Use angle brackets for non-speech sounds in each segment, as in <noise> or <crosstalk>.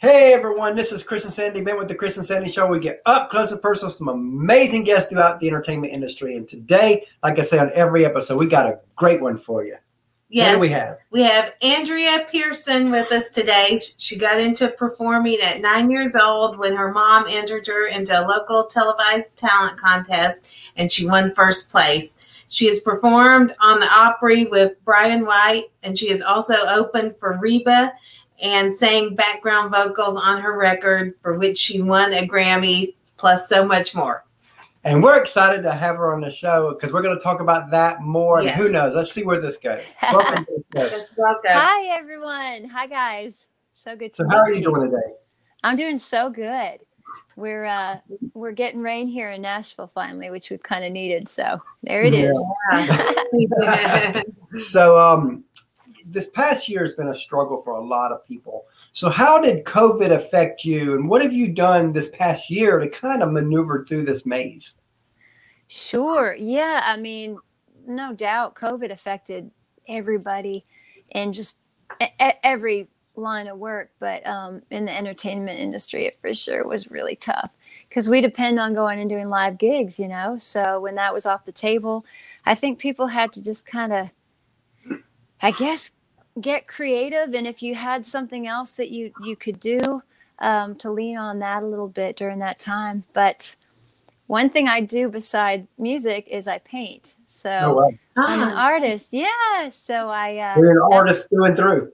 Hey everyone, this is Chris and Sandy. Been with the Chris and Sandy Show. We get up close and personal, with some amazing guests throughout the entertainment industry. And today, like I say on every episode, we got a great one for you. Yes, we have? we have Andrea Pearson with us today. She got into performing at nine years old when her mom entered her into a local televised talent contest, and she won first place. She has performed on the Opry with Bryan White, and she has also opened for Reba and sang background vocals on her record, for which she won a Grammy, plus so much more. And we're excited to have her on the show because we're going to talk about that more. And who knows? Let's see where this goes. Welcome to the show. Yes, welcome. Hi everyone. Hi guys. So good to So, meet how are you you. doing today? I'm doing so good. We're uh we're getting rain here in Nashville finally, which we've kind of needed. So there it is. Yeah. <laughs> <laughs> <laughs> So, um, this past year has been a struggle for a lot of people. So, how did COVID affect you, and what have you done this past year to kind of maneuver through this maze? Sure. Yeah, I mean, no doubt COVID affected everybody and just every line of work, but um in the entertainment industry it for sure was really tough because we depend on going and doing live gigs, you know. So when that was off the table, I think people had to just kind of I guess get creative and if you had something else that you you could do um, to lean on that a little bit during that time. But one thing I do beside music is I paint. So Oh, wow. I'm an Ah, artist. Yeah. So I uh, You're an artist through and through.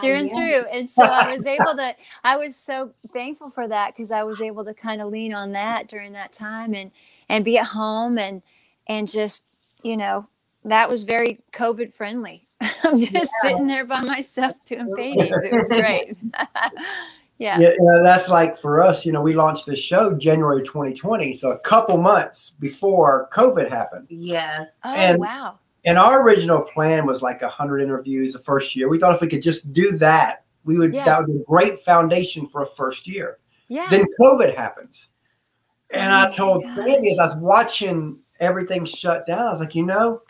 through oh, and through. And so I was able to. I was so thankful for that because I was able to kind of lean on that during that time and and be at home and and just you know that was very COVID friendly. <laughs> I'm just sitting there by myself doing paintings. It was great. <laughs> <laughs> yeah. Yeah, you know, that's like for us, you know, we launched this show January 2020, so a couple months before COVID happened. Yes. Oh And- wow. And our original plan was like 100 interviews the first year. We thought if we could just do that, we would Yeah. that would be a great foundation for a first year. Yeah. Then COVID happens. And Oh I told gosh. Sandy as I was watching everything shut down, I was like, you know,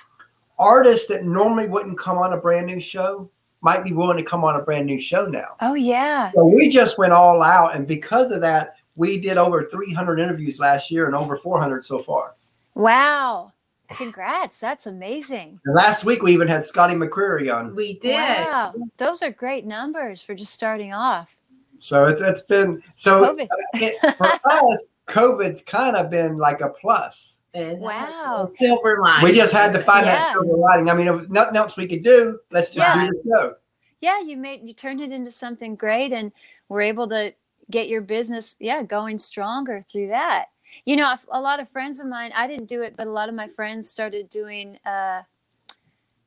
artists that normally wouldn't come on a brand new show might be willing to come on a brand new show now. oh yeah. So we just went all out, and because of that, we did over 300 interviews last year and over 400 so far. Wow. Congrats. That's amazing. And last week we even had Scotty McCreery on. We did. Wow. Those are great numbers for just starting off. So it's it's been so COVID. it, for us, <laughs> COVID's kind of been like a plus. It Wow. Silver lining. We just had to find that silver lining. I mean, if nothing else we could do, let's just Yeah. do the show. yeah you made you turned it into something great and we're able to get your business yeah going stronger through that you know a lot of friends of mine i didn't do it but a lot of my friends started doing uh,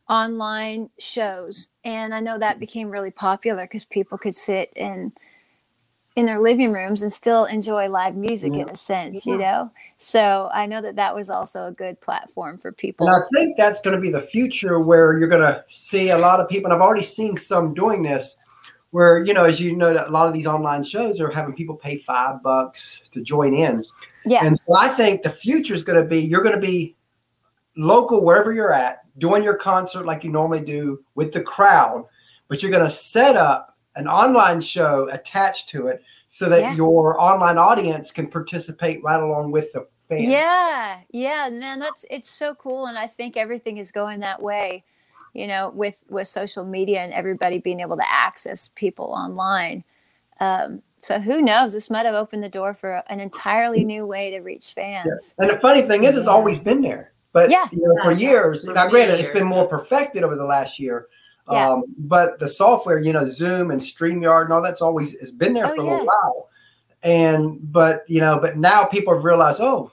online shows and i know that became really popular because people could sit in in their living rooms and still enjoy live music in a sense you know? So i know that that was also a good platform for people. And I think that's going to be the future where you're going to see a lot of people, and I've already seen some doing this, where, you know, as you know, that a lot of these online shows are having people pay five bucks to join in. yeah. And so I think the future is going to be you're going to be local wherever you're at, doing your concert like you normally do with the crowd, but you're going to set up an online show attached to it so that Yeah. your online audience can participate right along with the fans. Yeah, yeah, man, that's it's so cool, and I think everything is going that way. You know, with with social media and everybody being able to access people online. Um, so who knows? This might have opened the door for an entirely new way to reach fans. And the funny thing is, it's always been there. But Yeah. you know, for years, for now many granted, it's been more perfected over the last year. Yeah. Um, but the software, you know, Zoom and StreamYard and all that's always has been there Oh, for a little while. And but you know, but now people have realized, oh,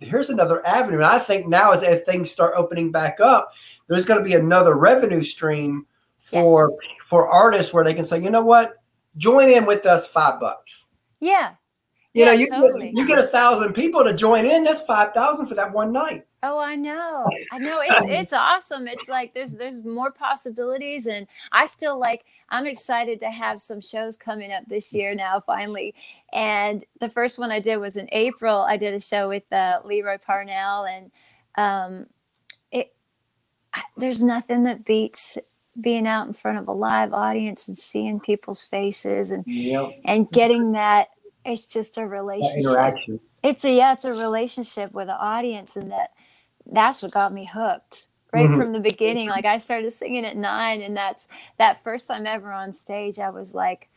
here's another avenue. And I think now as things start opening back up, there's going to be another revenue stream for Yes. for artists where they can say, you know what, join in with us five bucks. Yeah. You know, you totally. get you get a thousand people to join in. That's five thousand for that one night. Oh, I know. I know it's it's awesome. It's like there's there's more possibilities and I still like I'm excited to have some shows coming up this year now finally. And the first one I did was in April. I did a show with uh, Lee Roy Parnell and um it I, there's nothing that beats being out in front of a live audience and seeing people's faces and Yep. and getting that it's just a That relationship interaction. it's a yeah it's a relationship with the audience and that that's what got me hooked right Mhm. from the beginning like i started singing at nine and that's that first time ever on stage i was like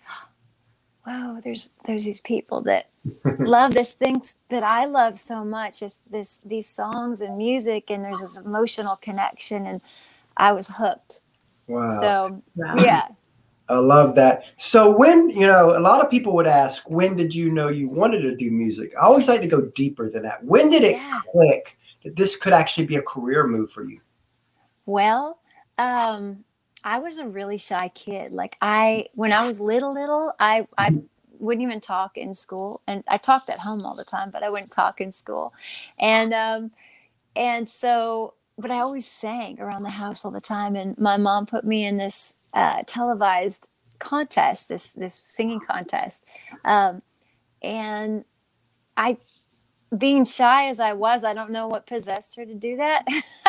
<gasps> whoa there's there's these people that <laughs> love this things that i love so much it's this these songs and music and there's this emotional connection and i was hooked Wow. so Wow. yeah I love that. So when, you know, a lot of people would ask, when did you know you wanted to do music? I always like to go deeper than that. When did it Yeah. click that this could actually be a career move for you? Well, um, I was a really shy kid. Like I, when I was little, little, I, I wouldn't even talk in school, and I talked at home all the time, but I wouldn't talk in school, and um, and so, but I always sang around the house all the time, and my mom put me in this uh, televised contest, this this singing contest, um, and I. Being shy as I was, I don't know what possessed her to do that. <laughs>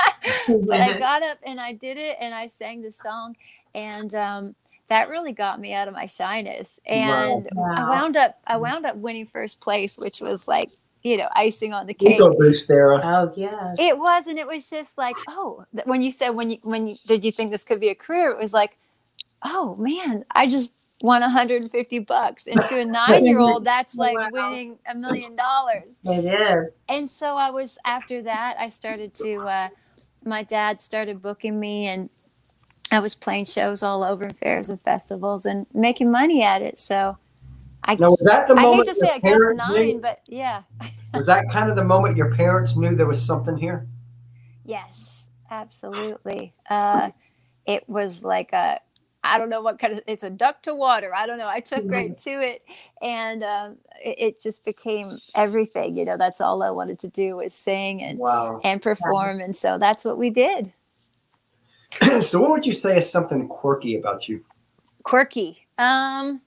but I <laughs> got up and I did it and I sang the song and um, that really got me out of my shyness and I wound up I wound up winning first place which was like you know icing on the cake Ego boost there. Oh yes. it was and it was just like oh when you said when you when you did you think this could be a career it was like oh man I just won 150 bucks and to a <laughs> nine year old <laughs> that's like Wow. winning a million dollars It is. and so I was after that I started to uh, my dad started booking me and I was playing shows all over fairs and festivals and making money at it. So I Now, was that the I hate to say I guess nine, knew? but yeah. <laughs> Was that kind of the moment your parents knew there was something here? Yes, absolutely. Uh, it was like a, I don't know what kind of, it's a duck to water. I don't know. I took right to it and um, it, it just became everything. You know, that's all I wanted to do was sing and, Wow. and perform. And so that's what we did. <clears throat> so, what would you say is something quirky about you? Quirky. Um,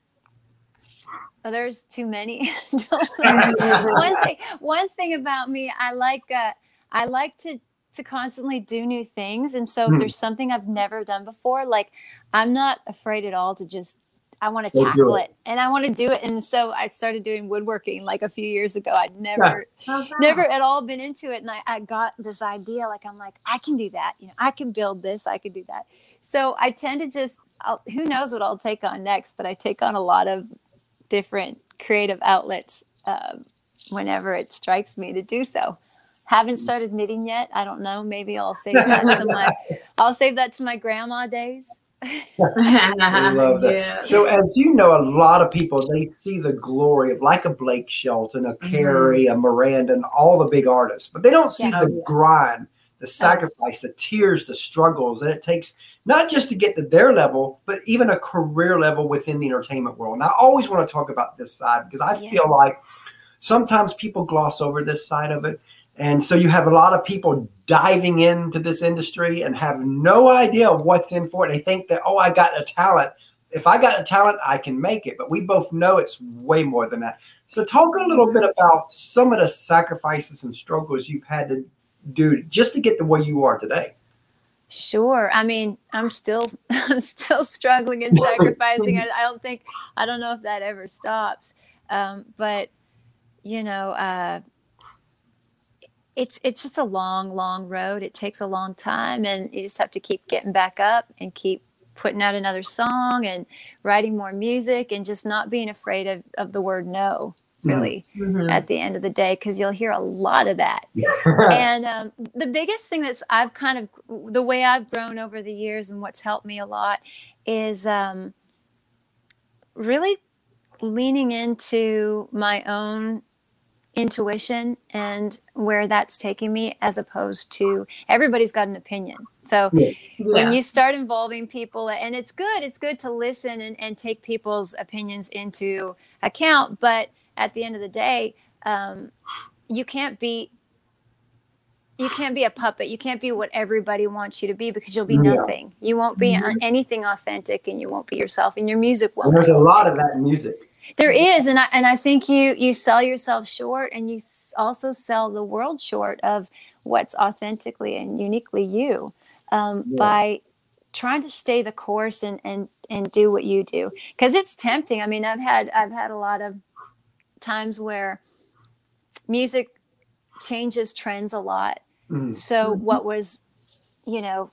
oh, there's too many. <laughs> one <laughs> thing, one thing about me, I like, uh, I like to to constantly do new things, and so if Hmm. there's something I've never done before, like I'm not afraid at all to just. I want to Go tackle it. it. and I want to do it, and so I started doing woodworking like a few years ago. I'd never, Oh, wow. never at all been into it, and I, I got this idea. Like I'm like, I can do that. You know, I can build this. I can do that. So I tend to just, I'll, who knows what I'll take on next, but I take on a lot of different creative outlets um, whenever it strikes me to do so. Haven't started knitting yet. I don't know. Maybe I'll save that to my, <laughs> I'll save that to my grandma days. I love that. <laughs> Yeah. So, as you know, a lot of people they see the glory of like a Blake Shelton, a Mm-hmm. A Miranda, and all the big artists, but they don't see Yeah. the Oh, yes. grind, the sacrifice, the tears, the struggles that it takes not just to get to their level, but even a career level within the entertainment world. And I always want to talk about this side because I Yeah. feel like sometimes people gloss over this side of it. And so you have a lot of people diving into this industry and have no idea what's in for it. They think that, oh, I got a talent. If I got a talent, I can make it. But we both know it's way more than that. So talk a little bit about some of the sacrifices and struggles you've had to do just to get to where you are today. Sure. I mean, I'm still, <laughs> I'm still struggling and <laughs> sacrificing. I, I don't think, I don't know if that ever stops. Um, but you know, uh, it's it's just a long, long road. It takes a long time, and you just have to keep getting back up and keep putting out another song and writing more music and just not being afraid of, of the word no. Really, Mhm. at the end of the day, because you'll hear a lot of that <laughs> and um, the biggest thing that's I've kind of the way I've grown over the years and what's helped me a lot is um, really leaning into my own intuition and where that's taking me as opposed to everybody's got an opinion so Yeah. when you start involving people and it's good it's good to listen and, and take people's opinions into account but at the end of the day um, you can't be you can't be a puppet you can't be what everybody wants you to be because you'll be Yeah. nothing you won't be Mhm. anything authentic and you won't be yourself and your music And won't there's a lot of that in music. There is and I, and I think you you sell yourself short and you also sell the world short of what's authentically and uniquely you um, Yeah. by trying to stay the course and and and do what you do because it's tempting. I mean, I've had I've had a lot of times where music changes trends a lot. Mhm. So what was, you know,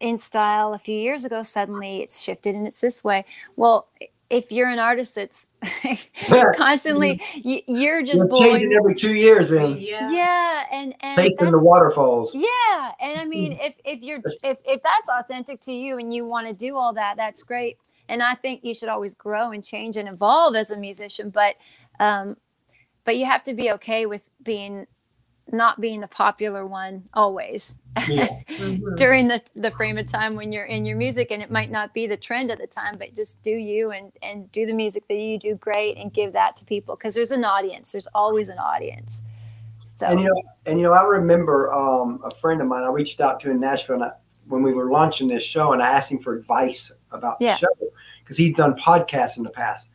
in style a few years ago, suddenly it's shifted and it's this way. Well, if you're an artist that's <laughs> constantly, y- you're just You're changing blowing. every two years and Yeah. Yeah, and and facing the waterfalls. yeah, and I mean, Mm. if if you're if if that's authentic to you and you want to do all that, that's great. And I think you should always grow and change and evolve as a musician, but um, but you have to be okay with being not being the popular one always Yeah. <laughs> Mhm. during the the frame of time when you're in your music, and it might not be the trend at the time, but just do you and and do the music that you do great and give that to people because there's an audience. There's always an audience. So And you know, and you know, I remember um, a friend of mine. I reached out to in Nashville and I, when we were launching this show, and I asked him for advice about Yeah. the show because he's done podcasts in the past.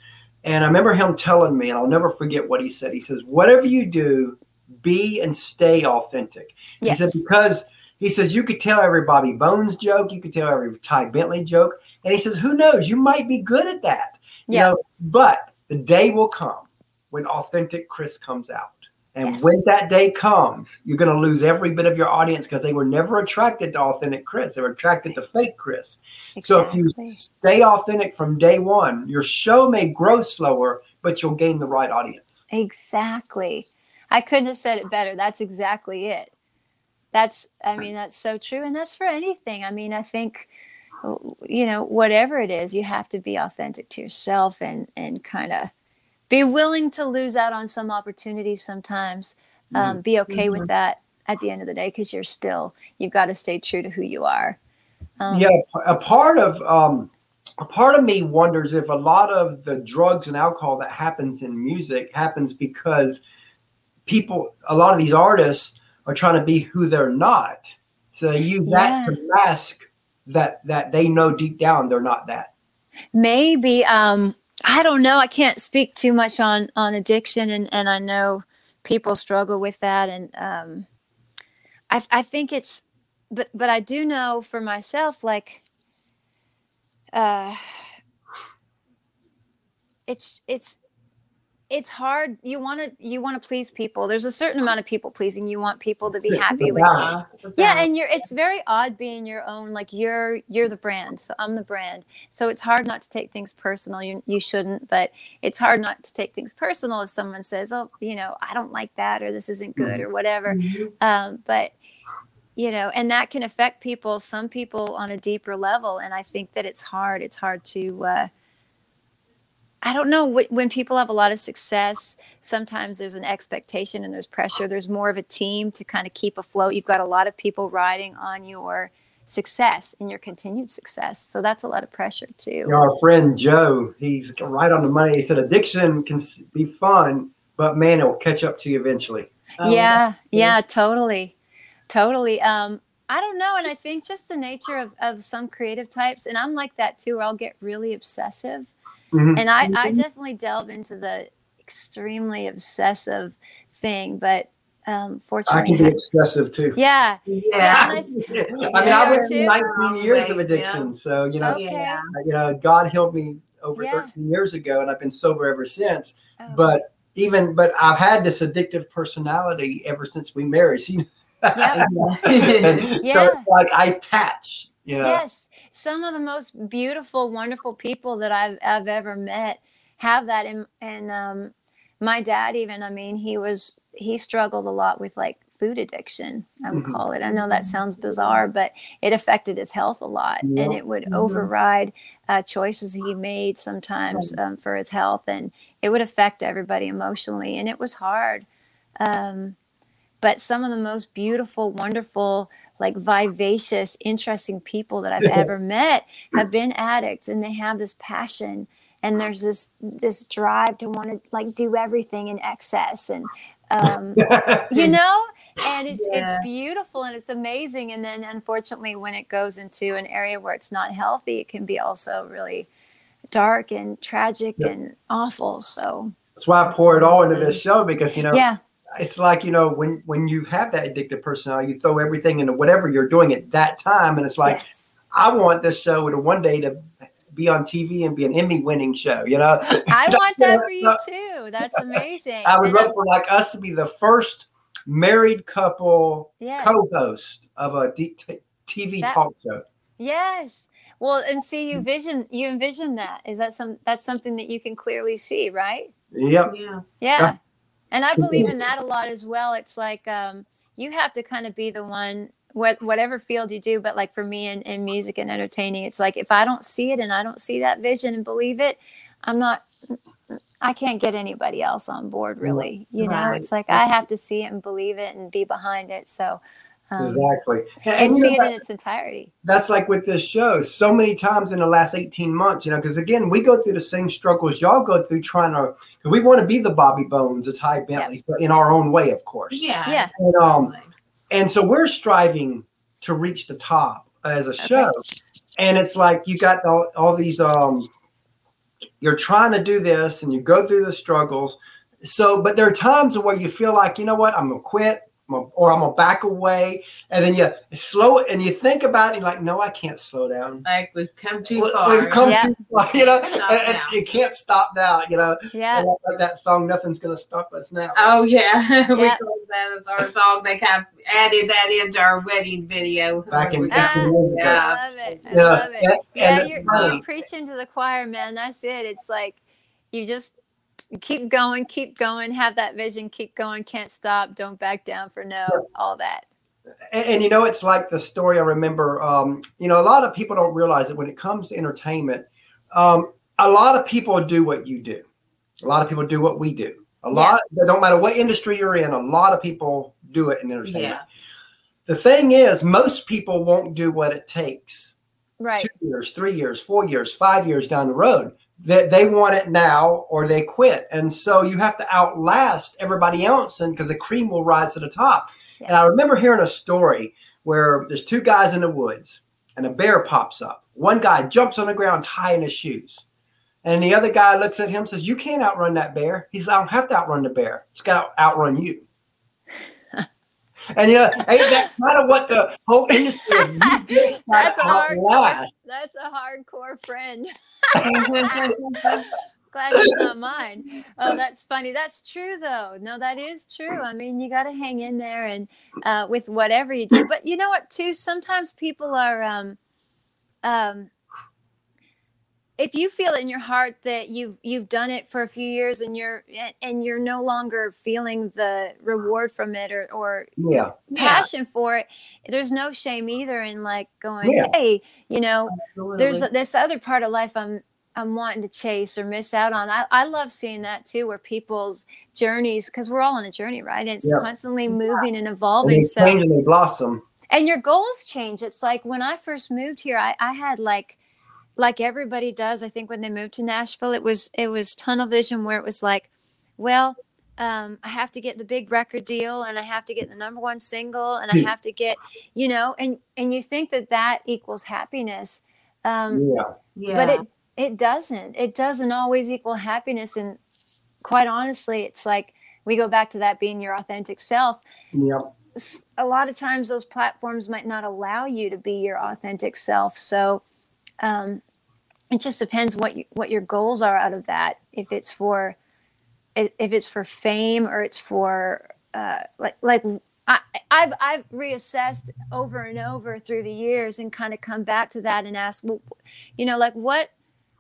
And I remember him telling me, and I'll never forget what he said. He says, "Whatever you do, be and stay authentic." yes, He said because he says you could tell every Bobby Bones joke, you could tell every Ty Bentli joke, and he says, "Who knows? You might be good at that." You Yeah. know, but the day will come when authentic Chris comes out. And Yes. when that day comes, you're going to lose every bit of your audience because they were never attracted to authentic Chris. They were attracted to fake Chris. So if you stay authentic from day one, your show may grow slower, but you'll gain the right audience. Exactly. I couldn't have said it better. That's exactly it. That's, I mean, that's so true. And that's for anything. I mean, I think, you know, whatever it is, you have to be authentic to yourself and, and kind of be willing to lose out on some opportunities sometimes. Um, be okay with that at the end of the day because you're still, you've got to stay true to who you are. Um, yeah, a part of um, a part of me wonders if a lot of the drugs and alcohol that happens in music happens because people, a lot of these artists are trying to be who they're not, so they use that Yeah. to mask that that they know deep down they're not that. maybe um i don't know i can't speak too much on on addiction and and i know people struggle with that and um i i think it's but but i do know for myself like uh it's it's it's hard. You want to you want to please people. There's a certain amount of people pleasing. You want people to be Yeah, happy with you. Yeah and you're it's very odd being your own like you're you're the brand so i'm the brand. So it's hard not to take things personal. You, you shouldn't but it's hard not to take things personal if someone says oh you know i don't like that or this isn't good or whatever. Mhm. um, but you know and that can affect people some people on a deeper level and i think that it's hard it's hard to uh, i don't know when people have a lot of success sometimes there's an expectation and there's pressure there's more of a team to kind of keep afloat you've got a lot of people riding on your success and your continued success so that's a lot of pressure too You know, our friend Joe, he's right on the money. He said addiction can be fun, but man, it will catch up to you eventually. Oh, yeah, yeah. yeah, totally. Totally. Um, I don't know. And I think just the nature of, of some creative types, and I'm like that too, where I'll get really obsessive. Mhm. And I, I Mhm. definitely delve into the extremely obsessive thing, but um, I can be obsessive too. yeah, Yeah. <laughs> I mean, I went through too. 19 years of Yeah. addiction, so you know, Okay. You know, God healed me over Yeah. 13 years ago, and I've been sober ever since. Oh, But even, but I've had this addictive personality ever since we married. She, <laughs> Yep. <laughs> and so it's like I attach, you know. Yes, some of the most beautiful, wonderful people that I've I've ever met have that. And and um, my dad, even, I mean, he was he struggled a lot with like food addiction. I would Mhm. call it. I know that sounds bizarre, but it affected his health a lot, and it would Mhm. override uh, choices he made sometimes um, for his health, and it would affect everybody emotionally, and it was hard. Um, but some of the most beautiful, wonderful, like vivacious, interesting people that I've ever met have been addicts and they have this passion and there's this this drive to want to like do everything in excess and um, <laughs> you know and it's Yeah. it's beautiful and it's amazing and then unfortunately when it goes into an area where it's not healthy it can be also really dark and tragic Yeah. and awful so That's why I pour it all into this show because you know yeah it's like you know when when you have that addictive personality, you throw everything into whatever you're doing at that time, and it's like yes I want this show to one day to be on TV and be an Emmy winning show, you know? I <laughs> want that for you too. That's amazing. <laughs> I would And love for like us to be the first married couple Yeah. co-host of a D- t- TV That- talk show. Yes. Well, and see, Mm. you vision you envision that. Is that some that's something that you can clearly see, right? Yep. Yeah. Yeah. And I believe in that a lot as well. It's like um, you have to kind of be the one, what, whatever field you do. But like for me in, in music and entertaining, it's like if I don't see it and I don't see that vision and believe it, I'm not, I can't get anybody else on board really. You know, Right. it's like I have to see it and believe it and be behind it. So, um, Exactly. And, and you know, see it that- in its entirety. that's like with this show so many times in the last 18 months you know because again we go through the same struggles y'all go through trying to, we want to be the bobby bones the ty bentlis but in our own way of course Yeah. Yeah. and um and so we're striving to reach the top as a show and it's like you got all, all these um you're trying to do this and you go through the struggles so but there are times where you feel like you know what i'm gonna quit I'm gonna- or i'm gonna back away and then you slow it and you think about it you're like no i can't slow down Like we've come too We- far. we've come Yeah. too far you know Stop and, and you can't stop now you know Yeah. Like, like that song nothing's gonna stop us now Oh yeah, <laughs> we Yeah. called that as our song. They kind of added that into our wedding video. Back in We 18 got- years ago. I love it. I Yeah, love it. and- and yeah, it's you're, you're preaching to the choir, man. That's it. It's like you just keep going, keep going, have that vision, keep going, can't stop, don't back down for no, all that. and, and you know it's like the story i remember um, you know a lot of people don't realize that when it comes to entertainment um, a lot of people do what you do a lot of people do what we do a lot it don't matter what industry you're in a lot of people do it in entertainment Yeah. the thing is most people won't do what it takes Right. two years three years four years five years down the road they, they want it now or they quit and so you have to outlast everybody else and because the cream will rise to the top and I remember hearing a story where there's two guys in the woods and a bear pops up. One guy jumps on the ground tying his shoes. And the other guy looks at him and says, You can't outrun that bear. He says, I don't have to outrun the bear. It's got to outrun you. And you know, ain't that kind of what the whole industry <laughs> is? Just a hard outlast. That's a hardcore friend. <laughs> Glad he's not mine. Oh, that's funny. That's true, though. No, that is true. I mean, you got to hang in there and uh, with whatever you do. But you know what? Too sometimes people are. Um, um, if you feel in your heart that you've you've done it for a few years and you're and you're no longer feeling the reward from it or or Yeah. passion for it, there's no shame either in like going, Yeah. hey, you know, there's this other part of life I'm I'm wanting to chase or miss out on. I, I love seeing that too, where people's journeys, because we're all on a journey, right? And it's Yeah. constantly moving and And evolving. they So and they blossom. and your goals change. It's like when I first moved here, I, I had like like everybody does, I think when they moved to Nashville, it was it was tunnel vision where it was like, well, um, I have to get the big record deal and I have to get the number one single and I have to get, you know, and and you think that that equals happiness. Um, Yeah. yeah. but it it doesn't it doesn't always equal happiness and quite honestly it's like we go back to that being your authentic self Yeah. S- a lot of times those platforms might not allow you to be your authentic self so um, it just depends what you, what your goals are out of that if it's for if if it's for fame or it's for uh, like like I, I've I've reassessed over and over through the years and kind of come back to that and ask, well, you know, like what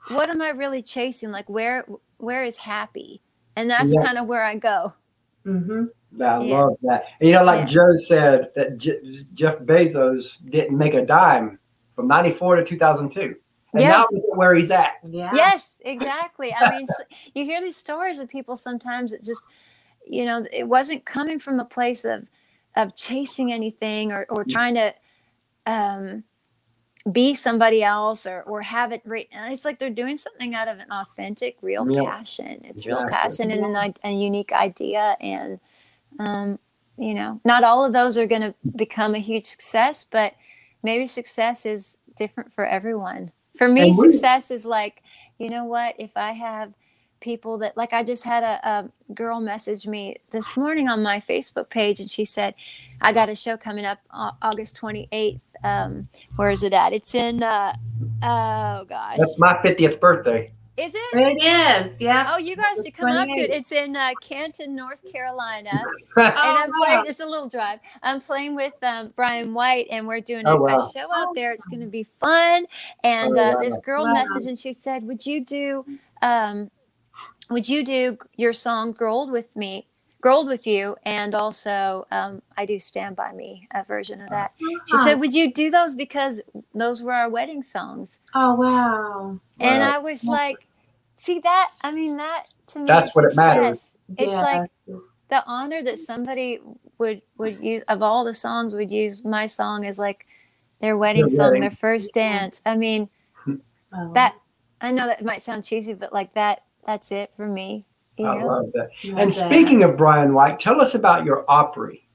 what am I really chasing? Like where where is happy? And that's Yeah. kind of where I go. Mm-hmm. I Yeah. love that. And, you know, like Yeah. Joe said, that J- Jeff Bezos didn't make a dime from 94 to 2002. And Yeah. now look at where he's at. Yeah. Yes, exactly. I mean, s you hear these stories of people sometimes that just, you know, it wasn't coming from a place of of chasing anything or or trying to um, be somebody else or or have it. Re- and it's like they're doing something out of an authentic, real Yeah. passion. It's real Exactly. passion and an, i- a unique idea, and um, you know, not all of those are going to become a huge success, but maybe success is different for everyone. For me, And we- success is like, you know what? If I have people that like I just had a, a girl message me this morning on my Facebook page, and she said, "I got a show coming up August 28th. Um, where is it at? It's in uh, oh gosh, That's my 50th birthday. Is it? It is. Yeah. Oh, you guys should come up to it. It's in uh, Canton, North Carolina. Oh, <laughs> and I'm playing. wow. It's a little drive. I'm playing with um, Bryan White, and we're doing a, Oh, wow. show out there. It's going to be fun. And Oh, uh, this girl Wow. messaged, and she said, "Would you do, um, would you do your song "Gold" with me?" Gold with you, and also um, I do "Stand by Me" a version of that. She said, "Would you do those because those were our wedding songs?" Oh wow. And Wow. I was like, "See that? I mean that to me. That's is what it matters. It's Yeah. like the honor that somebody would would use of all the songs would use my song as like their wedding Their song, wedding. their first Yeah. dance. I mean Oh, that I know that might sound cheesy, but like that that's it for me. You I love that. love And that. speaking of Bryan White, tell us about your Opry.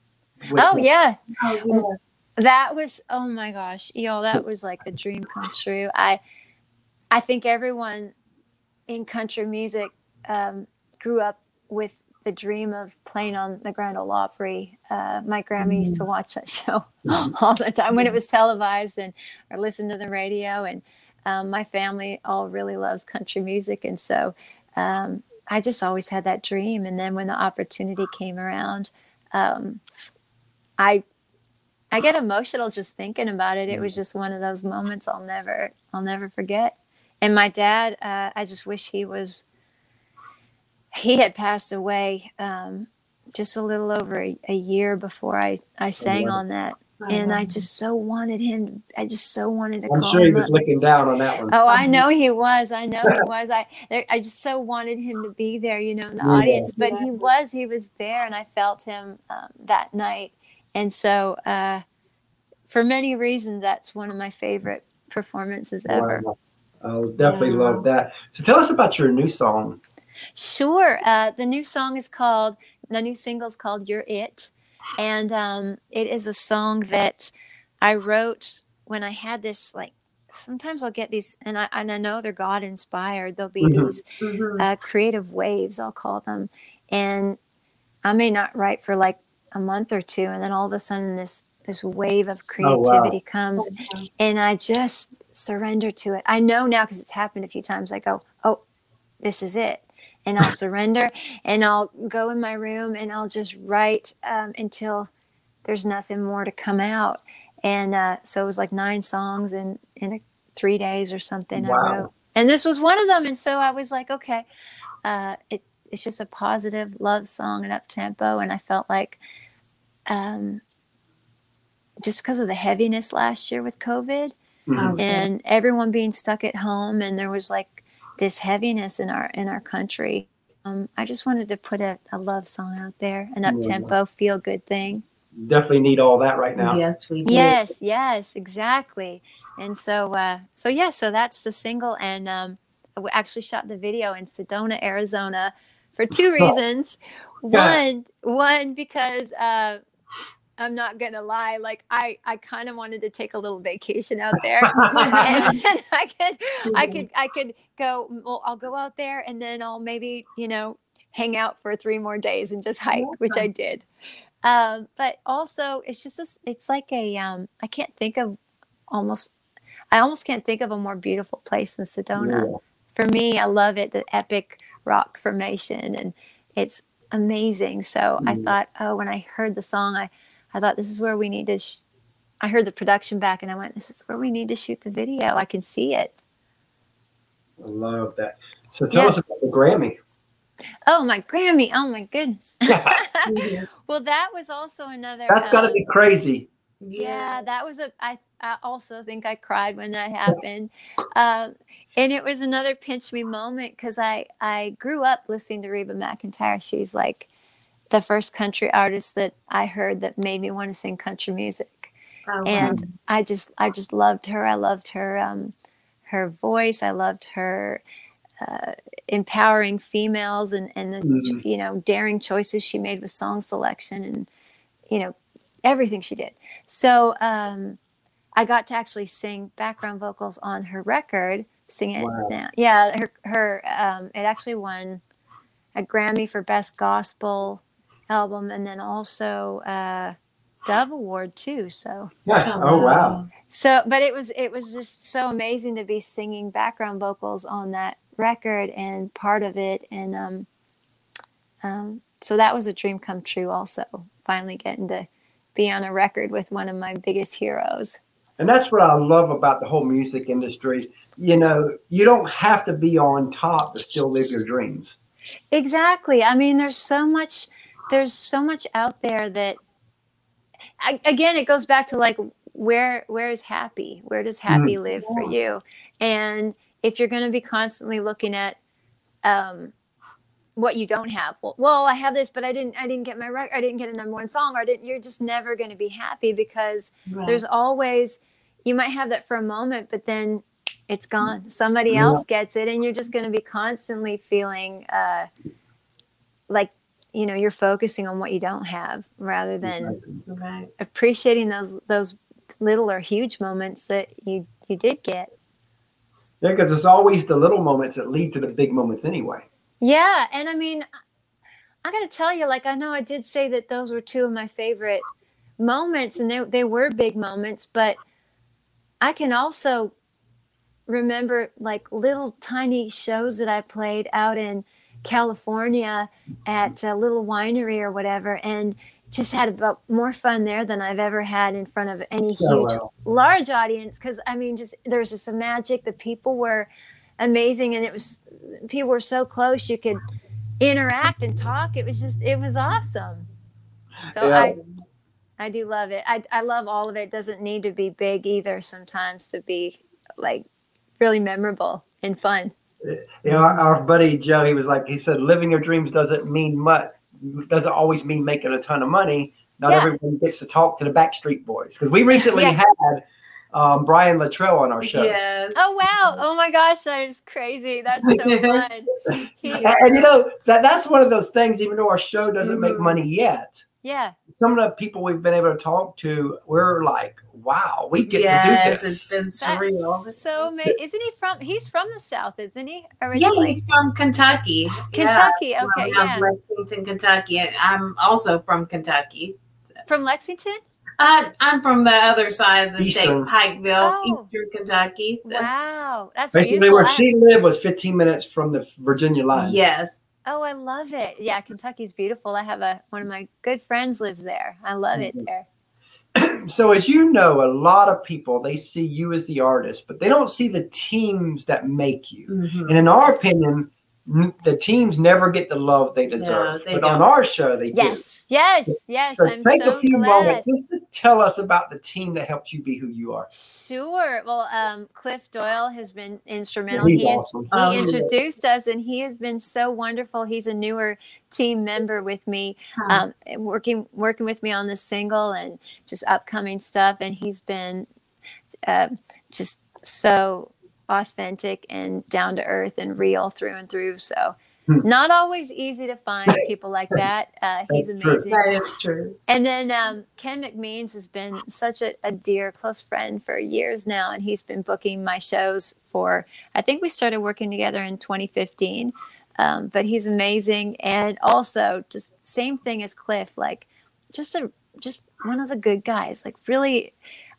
Oh yeah. Oh, yeah. That was oh my gosh, yo, that was like a dream come true. I I think everyone in country music um, grew up with the dream of playing on the Grand Ole Opry. Uh, my grandma used to watch that <laughs> show all the time when it was televised and or listen to the radio. And um, my family all really loves country music, and so um, I just always had that dream. And then when the opportunity came around, um, I I get emotional just thinking about it. It was just one of those moments I'll never I'll never forget. And my dad, uh, I just wish he was. He had passed away um, just a little over a, a year before I I sang on that, And I just so wanted him. I just so wanted to I'm call sure he him was up. looking down on that one. Oh, I know he was. I know he <laughs> was. I there- I just so wanted him to be there, you know, in the audience. But he was. He was there, and I felt him um, that night. And so, uh, for many reasons, that's one of my favorite performances ever. Wow. I'll definitely Wow. love that. So tell us about your new song. Sure. Uh, the new song is called, the new single is called You're It. And um, it is a song that I wrote when I had this, like, sometimes I'll get these, and I, and I know they're God inspired. There'll be Mhm. these Mhm. uh, creative waves, I'll call them. And I may not write for like a month or two, and then all of a sudden this this wave of Oh, wow. creativity comes, Okay. and I just surrender to it. I know now because it's happened a few times. I go, oh, this is it. And I'll surrender and I'll go in my room and I'll just write um, until there's nothing more to come out. And uh, so it was like nine songs in, in a, three days or something Wow. I wrote. And this was one of them. And so I was like, okay, uh, it, it's just a positive love song and up tempo. And I felt like um, just because of the heaviness last year with COVID, Mhm. And everyone being stuck at home and there was like this heaviness in our in our country um, i just wanted to put a, a love song out there an up tempo feel good thing. Definitely need all that right now. Yes, we do. yes yes exactly. And so uh so yeah so that's the single and um we actually shot the video in sedona arizona for two <laughs> reasons. One one because uh I'm not gonna lie. Like I, I kind of wanted to take a little vacation out <laughs> there, <laughs> and, <laughs> I could, I could, I could go. Well, I'll go out there, and then I'll maybe, you know, hang out for three more days and just hike, which I did. Um, but also, it's just, a, it's like a, um, I can't think of almost, I almost can't think of a more beautiful place than Sedona. Yeah. For me, I love it. The epic rock formation, and it's amazing. So I Mm. thought, oh, when I heard the song, I, I thought this is where we need to. Sh-. I heard the production back, and I went, this is where we need to shoot the video. I can see it. I love that. So tell Yeah. us about the Grammy. Oh my Grammy! Oh my goodness. <laughs> <laughs> Well, that was also another. That's got to um, be crazy. Yeah, that was a. I I also think I cried when that happened, um, and it was another pinch me moment because I I grew up listening to Reba McEntire. She's like the first country artist that I heard that made me want to sing country music, Oh, wow. and I just I just loved her. I loved her um, her voice. I loved her. Uh, empowering females and and the Mhm. you know daring choices she made with song selection and you know everything she did so um, I got to actually sing background vocals on her record sing it Wow. now. Yeah, her her um, it actually won a Grammy for best gospel album, and then also a Dove Award too. So Yeah. Oh wow. so, but it was it was just so amazing to be singing background vocals on that record and part of it, and um, um, so that was a dream come true. Also, finally getting to be on a record with one of my biggest heroes. And that's what I love about the whole music industry. You know, you don't have to be on top to still live your dreams. Exactly. I mean, there's so much, there's so much out there that, I, again, it goes back to like where where is happy? Where does happy live for you? And if you're going to be constantly looking at um, what you don't have, well, well, I have this, but I didn't, I didn't get my record, I didn't get a number one song, or I didn't. You're just never going to be happy because Right. there's always you might have that for a moment but then it's gone somebody Yeah. else gets it and you're just going to be constantly feeling uh, like you know you're focusing on what you don't have rather than right. appreciating those those little or huge moments that you you did get Yeah, because it's always the little moments that lead to the big moments anyway. yeah and i mean i gotta tell you like i know i did say that those were two of my favorite moments and they, they were big moments but i can also remember like little tiny shows that i played out in california at a little winery or whatever and just had about more fun there than i've ever had in front of any oh, huge Oh, wow. large audience because i mean just there was just a magic the people were amazing and it was people were so close you could interact and talk it was just it was awesome so Yeah. i i do love it I, I love all of it. it doesn't need to be big either sometimes to be like really memorable and fun You know, our, our buddy Joe, he was like, he said, living your dreams doesn't mean much, doesn't always mean making a ton of money. Not Yeah. everyone gets to talk to the Backstreet Boys because we recently Yeah. had um, Brian Littrell on our show. Yes. oh wow oh my gosh that is crazy that's so <laughs> fun he, And, and, you know that that's one of those things. Even though our show doesn't make Mhm. money yet, yeah some of the people we've been able to talk to, we're like, wow, we get yes, to do this. It's been that's surreal. so amazing isn't he from he's from the south isn't he Yeah, he's from Kentucky. kentucky Yeah, okay from yeah Lexington, Kentucky. I'm also from Kentucky. from lexington Uh, I'm from the other side of the Eastern. state, Pikeville, Oh. Eastern Kentucky. wow that's Basically, beautiful where she lived was 15 minutes from the Virginia line. Yes. Oh, I love it. Yeah, Kentucky's beautiful. I have a one of my good friends lives there. I love it Mhm. there. <clears throat> So, as you know, a lot of people they see you as the artist, but they don't see the teams that make you. Mhm. And in our opinion, the teams never get the love they deserve. they but on don't. our show, they Yes, yes, yes. So, I'm take so a few glad. moments just to tell us about the team that helped you be who you are. Sure. Well, um, Cliff Doyle has been instrumental. He's he awesome. he yeah. introduced us, and he has been so wonderful. He's a newer team member with me, um, working working with me on this single and just upcoming stuff. And he's been uh, just so authentic and down to earth and real through and through. So. Hmm. Not always easy to find people like <laughs> that. Uh, he's That's true. amazing. that is true. And then um, Ken McMeans has been such a, a dear, close friend for years now, and he's been booking my shows for. I think we started working together in 2015, um, but he's amazing, and also just same thing as Cliff, like just a just one of the good guys, like really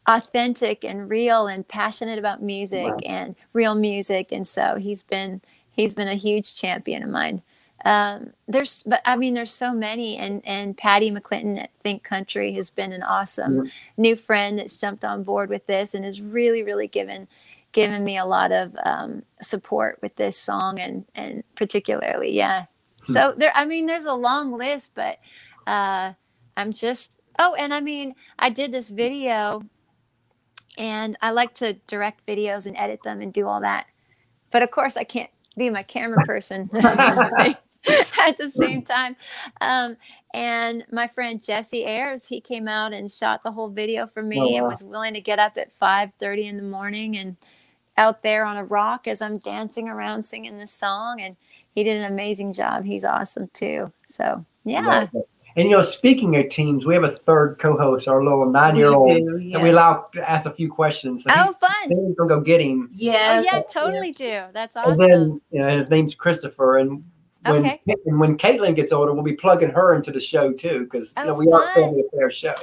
authentic and real and passionate about music Wow. and real music, and so he's been he's been a huge champion of mine um, there's but i mean there's so many and and patty mcclinton at think country has been an awesome Yeah. new friend that's jumped on board with this and has really really given given me a lot of um, support with this song and and particularly yeah Hmm. so there i mean there's a long list but uh i'm just oh and i mean i did this video and i like to direct videos and edit them and do all that but of course i can't be my camera <laughs> person <laughs> <laughs> at the same time. Um, and my friend Jesse Ayers, he came out and shot the whole video for me Oh, and was willing to get up at 5:30 in the morning and out there on a rock as I'm dancing around singing this song. And he did an amazing job. He's awesome too. So yeah. And you know, speaking of teams, we have a third co-host, our little nine-year-old, We do, and we allow to ask a few questions. So Oh, he's, fun. he's gonna go get him. Oh, Yes, yeah, totally do. That's awesome. And then you know, his name's Christopher, and when Okay. and when Caitlin gets older, we'll be plugging her into the show too, because you know Oh, we are a fun. family affair show.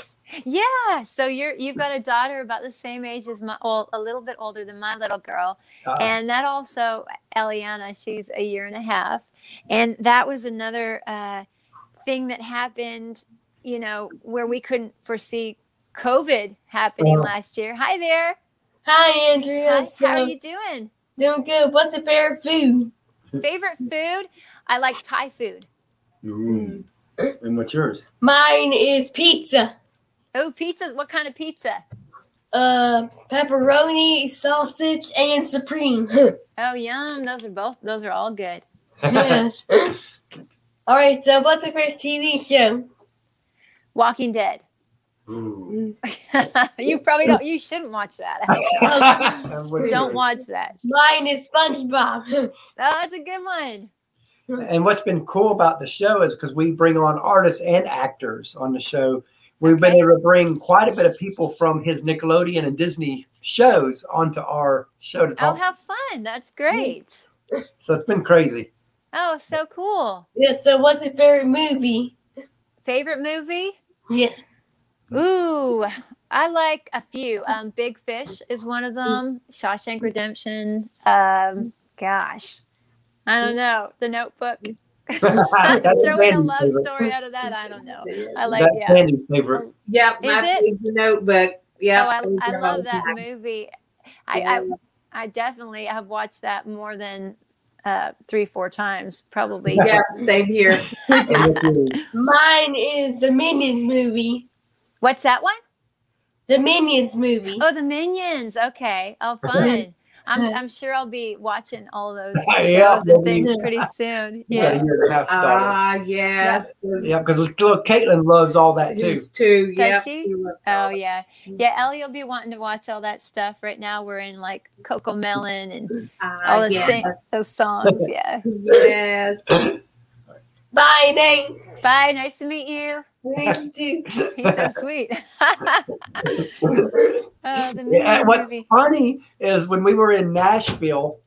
Yeah. So you're you've got a daughter about the same age as my, well, a little bit older than my little girl, Uh, and that also Eliana. She's a year and a half, and that was another uh, thing that happened. You know, where we couldn't foresee COVID happening Oh. last year. Hi there. Hi, Andrea. Hi, So, how are you doing? Doing good. What's your favorite food? Favorite food? I like Thai food. mm. And what's yours? Mine is pizza. Oh, pizza. What kind of pizza? Uh, pepperoni, sausage, and supreme. <laughs> Oh, yum. Those are both. Those are all good. yes. <laughs> All right. So, what's your favorite TV show? Walking Dead. <laughs> You probably don't. You shouldn't watch that. <laughs> Don't watch that. Mine is SpongeBob. <laughs> Oh, that's a good one. And what's been cool about the show is because we bring on artists and actors on the show. We've been able to bring quite a bit of people from his Nickelodeon and Disney shows onto our show to talk. Oh, talk. how fun. That's great. so it's been crazy. Oh, so cool. yes. So, what's your favorite movie? Favorite movie? Yes. Ooh, I like a few. Um, Big Fish is one of them. Shawshank Redemption. Um, gosh, I don't know. The Notebook. That's <laughs> <laughs> Throwing a love favorite. story out of that, I don't know. I like That's yeah. Sandy's favorite. Yep, Is my it? favorite notebook. Yeah, oh, I, I love that movie. I, Yeah. I I definitely have watched that more than uh, three, four times, probably. Yeah, same here. And what's <laughs> yours? Mine is the Minions movie. What's that one? The Minions movie. Oh, the Minions. Okay. Oh, fun. I'm, I'm sure I'll be watching all those <laughs> shows Yeah, and things yeah. pretty soon. You got a Yeah. year and a half daughter. Ah, yes. Yeah, because little Caitlin loves all that too. too. to, Does yep. she? Oh all yeah, yeah. Ellie will be wanting to watch all that stuff. Right now, we're in like Cocomelon and Ah, all the yes. sing- those songs. Yeah. <laughs> Yes. <coughs> Bye, thanks. Bye. Nice to meet you. Me too. <laughs> He's so sweet. <laughs> oh, the Yeah, what's movie. funny is when we were in Nashville,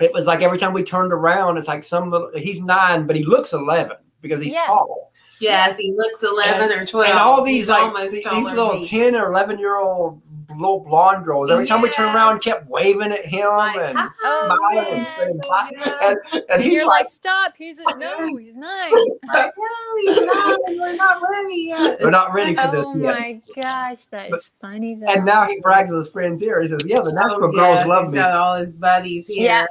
it was like every time we turned around, it's like some little. He's nine, but he looks eleven because he's Yeah. tall. Yes, he looks 11 or 12. and all these He's like almost these little me. ten or eleven year old little blonde girls. Every time we turned Yes. around, kept waving at him Like, and smiling Oh, and <laughs> yeah. saying hi. Yeah. And, and he's you're like, like, stop. He's a no. <laughs> He's nine. <laughs> Like, no, he's not. We're not ready yet. "We're not ready for this Oh yet." my gosh, that But- is funny though. And now he brags with his friends here. He says, "Yeah, the oh, Nashville Oh, girls love he's me." got all his buddies here Yeah.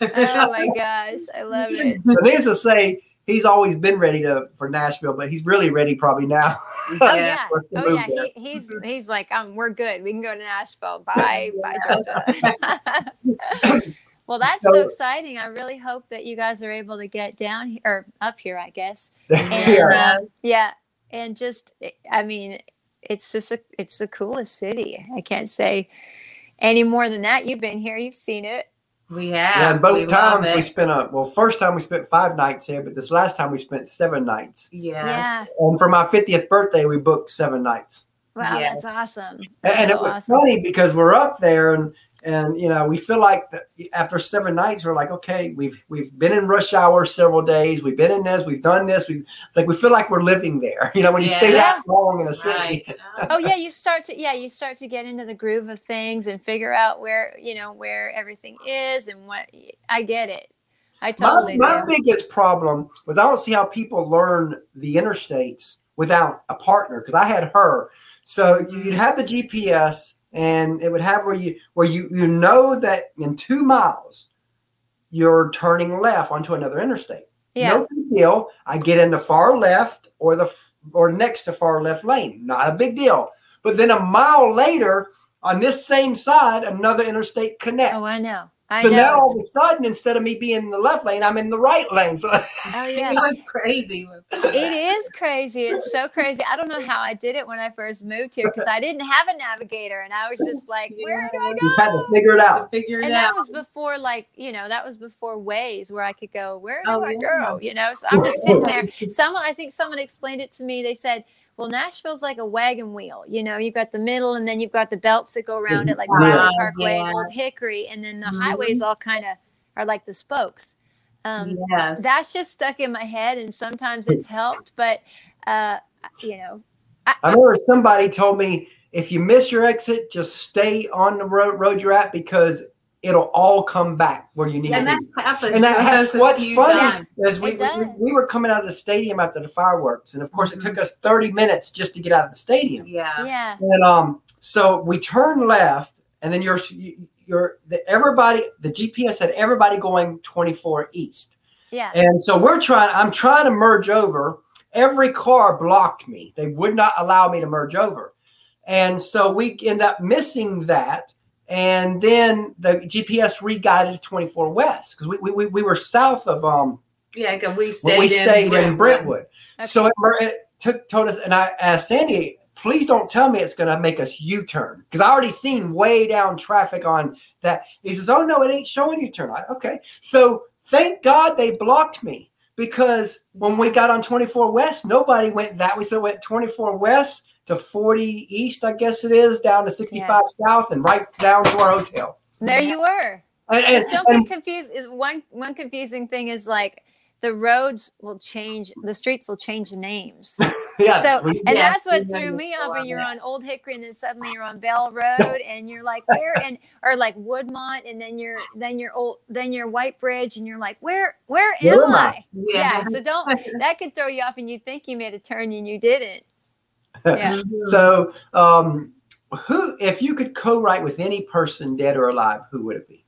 oh my gosh, I love it. So needless to say, he's always been ready to for Nashville, but he's really ready probably now. <laughs> <laughs> Oh Yeah. yeah, What's the oh yeah. He, he's he's like, um, we're good. We can go to Nashville. Bye, <laughs> bye, Jessica. well, that's so, So- exciting. I really hope that you guys are able to get down here or up here, I guess. And yeah. uh, yeah, and just, I mean, it's just a, it's the coolest city. I can't say any more than that. You've been here. You've seen it. We Yeah, have. and both we times we spent a well. First time we spent five nights here, but this last time we spent seven nights. Yes. Yeah. And for my fiftieth birthday, we booked seven nights. Wow, Yeah. that's awesome. And, That's and so it was awesome. funny because we're up there, and and you know we feel like that after seven nights, we're like, okay, we've we've been in rush hour several days. We've been in this. We've done this. We it's like we feel like we're living there. <laughs> You know, when you stay that long in a city. Right. <laughs> oh yeah you start to yeah you start to get into the groove of things and figure out where you know where everything is and what i get it i My, totally my do biggest problem was I don't see how people learn the interstates without a partner because I had her. So you'd have the GPS and it would have where you where you you know that in two miles you're turning left onto another interstate. yeah No big deal. I get in the far left or the or next to far left lane. Not a big deal. But then a mile later on this same side, another interstate connects. oh i know I so know. now all of a sudden, instead of me being in the left lane, I'm in the right lane. So oh <laughs> yeah. It was crazy. <laughs> it is crazy. It's so crazy. I don't know how I did it when I first moved here because I didn't have a navigator and I was just like, where do I Yeah. go? just had to figure it To out. figure it And out. that was before, like, you know, that was before Waze where I could go, where do Oh, I yeah. go? You know, so I'm just sitting <laughs> there. Someone, I think someone explained it to me. They said, well, Nashville's like a wagon wheel. You know, you've got the middle and then you've got the belts that go around it, like Wow, Briley Parkway and yeah. Old Hickory. And then the Mhm. highways all kind of are like the spokes. Um, yes. That's just stuck in my head and sometimes it's helped. But, uh, you know, I, I remember somebody told me if you miss your exit, just stay on the road, road you're at because it'll all come back where you need it. and to that happens. And that has, what's funny times. is we, we, we were coming out of the stadium after the fireworks, and of course Mhm. it took us 30 minutes just to get out of the stadium. Yeah. yeah. And um, so we turn left, and then you're you're the, everybody. The GPS had everybody going 24 east, Yeah. and so we're trying. I'm trying to merge over. Every car blocked me. They would not allow me to merge over, and so we end up missing that. And then the GPS re-guided to 24 west because we, we, we, we were south of um Yeah, because we stayed, we stayed in Brentwood. Brentwood. Okay. So it, it took told us, and I asked Sandy, please don't tell me it's going to make us U-turn because I already seen way down traffic on that. He says, "Oh no, it ain't showing U-turn." I, okay, so thank God they blocked me because when we got on 24 West, nobody went that way. So it went 24 West to 40 East, I guess it is, down to 65 South, and right down to our hotel. There you were. And, and, don't and- get confused. One one confusing thing is like the roads will change, the streets will change names. <laughs> yeah, So, and that's what threw me off. And you're on on Old Hickory, and then suddenly you're on Bell Road, <laughs> and you're like, where? And or like Woodmont, and then you're then you're old, then you're White Bridge, and you're like, where? Where am Where am I? I? Yeah. Yeah. So don't <laughs> that could throw you off, and you think you made a turn and you didn't. Yeah. <laughs> So, um, who, if you could co-write with any person, dead or alive, who would it be?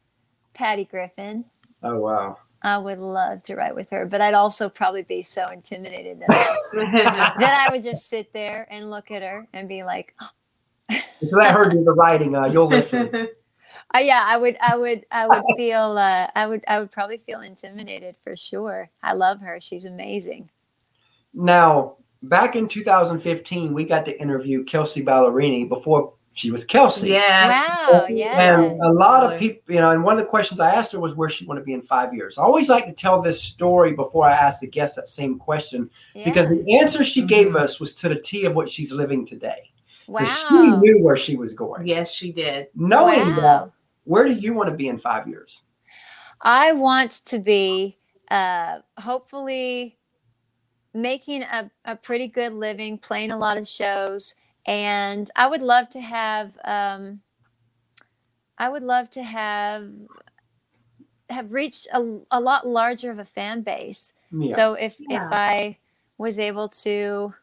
Patty Griffin. Oh wow! I would love to write with her, but I'd also probably be so intimidated that I, <laughs> that I would just sit there and look at her and be like, <gasps> If let her do the writing, uh, you'll listen. <laughs> Uh, yeah, I would, I would, I would feel, uh, I would, I would probably feel intimidated for sure. I love her; she's amazing. Now, back in 2015, we got to interview Kelsea Ballerini before she was Kelsea. yes. Wow, yeah, And a lot of people, you know, and one of the questions I asked her was where she want to be in five years. I always like to tell this story before I ask the guest that same question yeah. because the answer she gave Mhm. us was to the T of what she's living today. Wow. So she knew where she was going. Yes, she did. Knowing that, where do you want to be in five years? I want to be, uh, hopefully, making a, a pretty good living, playing a lot of shows, and I would love to have, um, I would love to have have reached a, a lot larger of a fan base. Yeah. So if Yeah. if I was able to,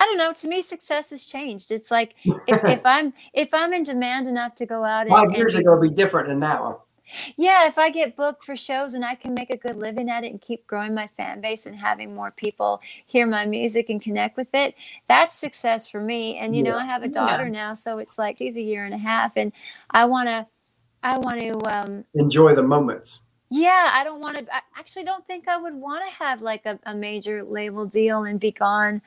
I don't know. To me, success has changed. It's like if, <laughs> if I'm if I'm in demand enough to go out and, Five and years be- ago would be different than now. Yeah, if I get booked for shows and I can make a good living at it and keep growing my fan base and having more people hear my music and connect with it, that's success for me. And you know, I have a Yeah. daughter now, so it's like she's a year and a half, and I want to, I want to, um, Enjoy the moments. yeah, I don't want to. I actually don't think I would want to have like a, a major label deal and be gone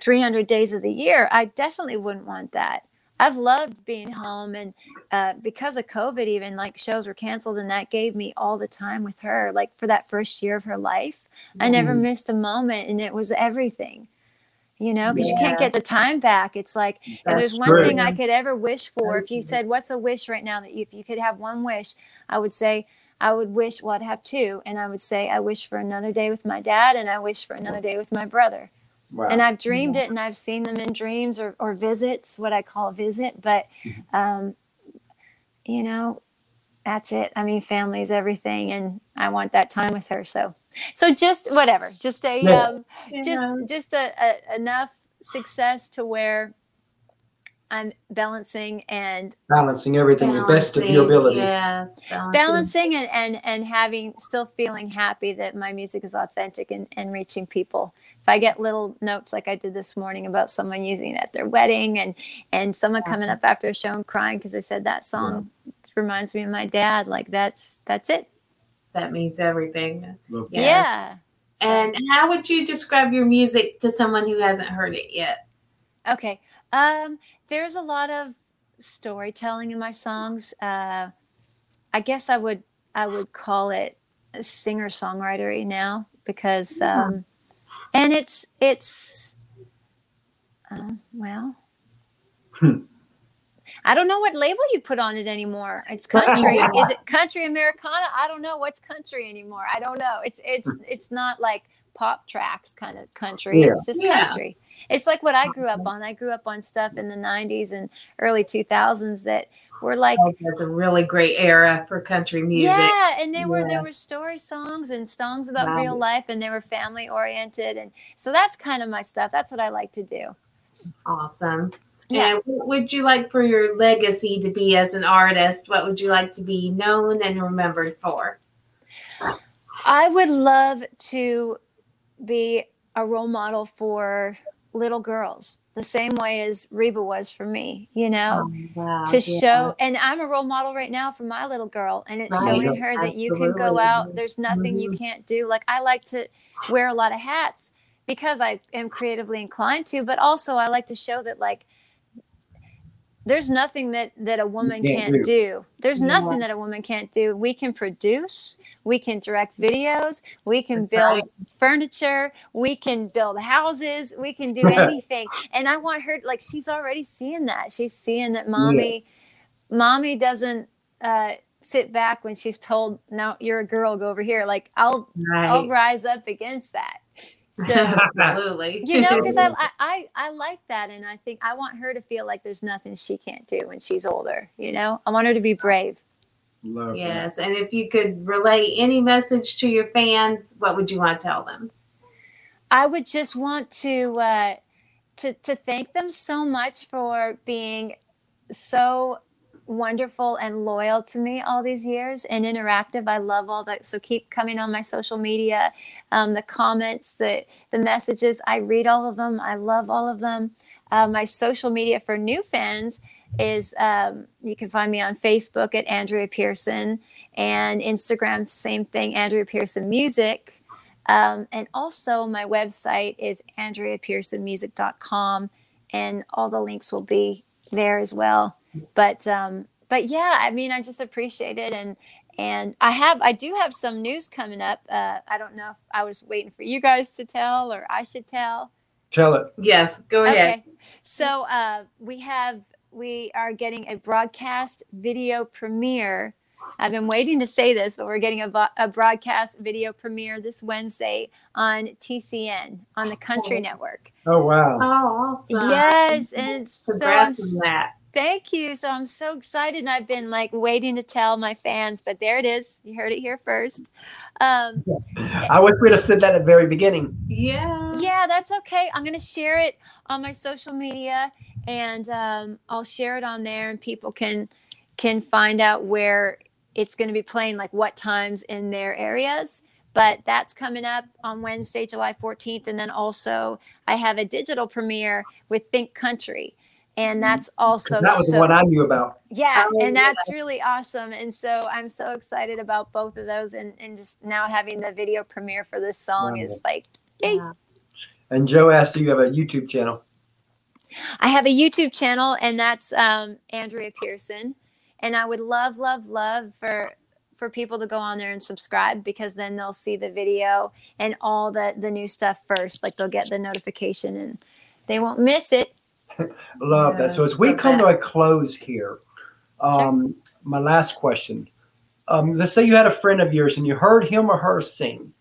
300 days of the year. I definitely wouldn't want that. I've loved being home, and uh, because of COVID, even like shows were canceled, and that gave me all the time with her. Like for that first year of her life, I never Mhm. missed a moment, and it was everything. You know, because you can't get the time back. It's like if there's one true. thing I could ever wish for, if you you. said, "What's a wish right now that you, if you could have one wish?" I would say, I would wish. Well, I'd have two, and I would say, I wish for another day with my dad, and I wish for another day with my brother. Wow. And I've dreamed it, and I've seen them in dreams or or visits, what I call a visit. But, Mm-hmm. um, you know, that's it. I mean, family is everything, and I want that time with her. So, so just whatever, just a Yeah. um, just just a, a enough success to where I'm balancing and Balancing everything the best of your ability. Yes. Balancing. balancing and, and and having still feeling happy that my music is authentic and, and reaching people if i get little notes like i did this morning about someone using it at their wedding and and someone coming up after a show and crying because they said that song reminds me of my dad. Like that's that's it. That means everything. Yes. Yeah. And how would you describe your music to someone who hasn't heard it yet? Okay. Um, there's a lot of storytelling in my songs. Uh, I guess I would I would call it singer songwritery now because Yeah. um, and it's it's uh, well. Hmm. I don't know what label you put on it anymore. It's <laughs> country. Is it country Americana? I don't know what's country anymore. I don't know. It's it's it's not like pop tracks kind of country. Yeah. It's just Yeah. country. It's like what I grew up on. I grew up on stuff in the 90s and early 2000s that were like Oh, that's a really great era for country music. yeah, and they were there were story songs and songs about Wow. real life and they were family oriented and so that's kind of my stuff. That's what I like to do. Awesome. Yeah. And what would you like for your legacy to be as an artist? What would you like to be known and remembered for? I would love to be a role model for little girls, the same way as Reba was for me, you know, wow. to Oh, yeah. show. And I'm a role model right now for my little girl, and it's Right. showing her that you can go out, there's nothing you can't do. Like, I like to wear a lot of hats because I am creatively inclined to, but also I like to show that, like, there's nothing that that a woman can't can't, do. do. There's Yeah. nothing that a woman can't do. We can produce, we can direct videos, we can build right. furniture, we can build houses, we can do anything. and I want her like she's already seeing that. She's seeing that mommy mommy doesn't uh sit back when she's told no you're a girl go over here like i'll i'll rise up against that so <laughs> Absolutely. you know because I, <laughs> I i i like that and i think i want her to feel like there's nothing she can't do when she's older you know i want her to be brave Love that. yes. And if you could relay any message to your fans, what would you want to tell them? i would just want to uh to to thank them so much for being so wonderful and loyal to me all these years and interactive. I love all that. So keep coming on my social media um, the comments the the messages. I read all of them. I love all of them. Uh, my social media for new fans is um, you can find me on facebook at andrea pearson and instagram same thing andrea pearson music. Um, and also my website is andreapearsonmusic.com and all the links will be there as well but um but yeah i mean i just appreciate it and and i have i do have some news coming up uh i don't know if i was waiting for you guys to tell or i should tell Tell it. Yes. Go ahead. okay so uh we have we are getting a broadcast video premiere I've been waiting to say this, but we're getting a, a broadcast video premiere this Wednesday on TCN on the Country Oh. Network. Oh wow. Oh, awesome. Yes, and so I'm Congrats on that. Thank you. So I'm so excited. and I've been like waiting to tell my fans, but there it is. You heard it here first. Um, I wish we'd have said that at the very beginning. Yeah. yeah, that's okay. I'm going to share it on my social media and um, I'll share it on there and people can can find out where it's going to be playing like what times in their areas. But that's coming up on Wednesday, July 14th. And then also, I have a digital premiere with Think Country. And that's also that was so the one I knew about. Yeah, Oh, and that's really awesome. And so I'm so excited about both of those and, and just now having the video premiere for this song is like, yay. Yeah. And Joe asked you have a YouTube channel. I have a YouTube channel and that's um, Andrea Pearson. And I would love, love, love for for people to go on there and subscribe because then they'll see the video and all the the new stuff first. Like they'll get the notification and they won't miss it. <laughs> Love that. So as we come that. to a close here, um, my last question. Um, let's say you had a friend of yours and you heard him or her sing,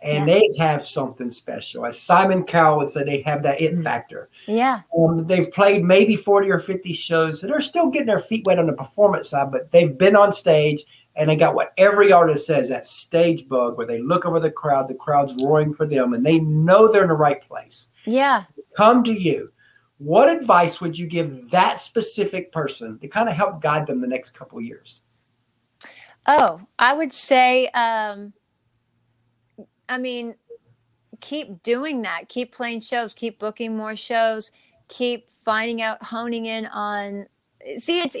and they have something special. As Simon Cowell would say, they have that Mm-hmm. it factor. Yeah. Um, they've played maybe 40 or 50 shows, and they're still getting their feet wet on the performance side, but they've been on stage and they got what every artist says that stage bug where they look over the crowd, the crowd's roaring for them, and they know they're in the right place. Yeah. Come to you. What advice would you give that specific person to kind of help guide them the next couple years? Oh, I would say, um, I mean, keep doing that. Keep playing shows. Keep booking more shows. Keep finding out, honing in on. See, it's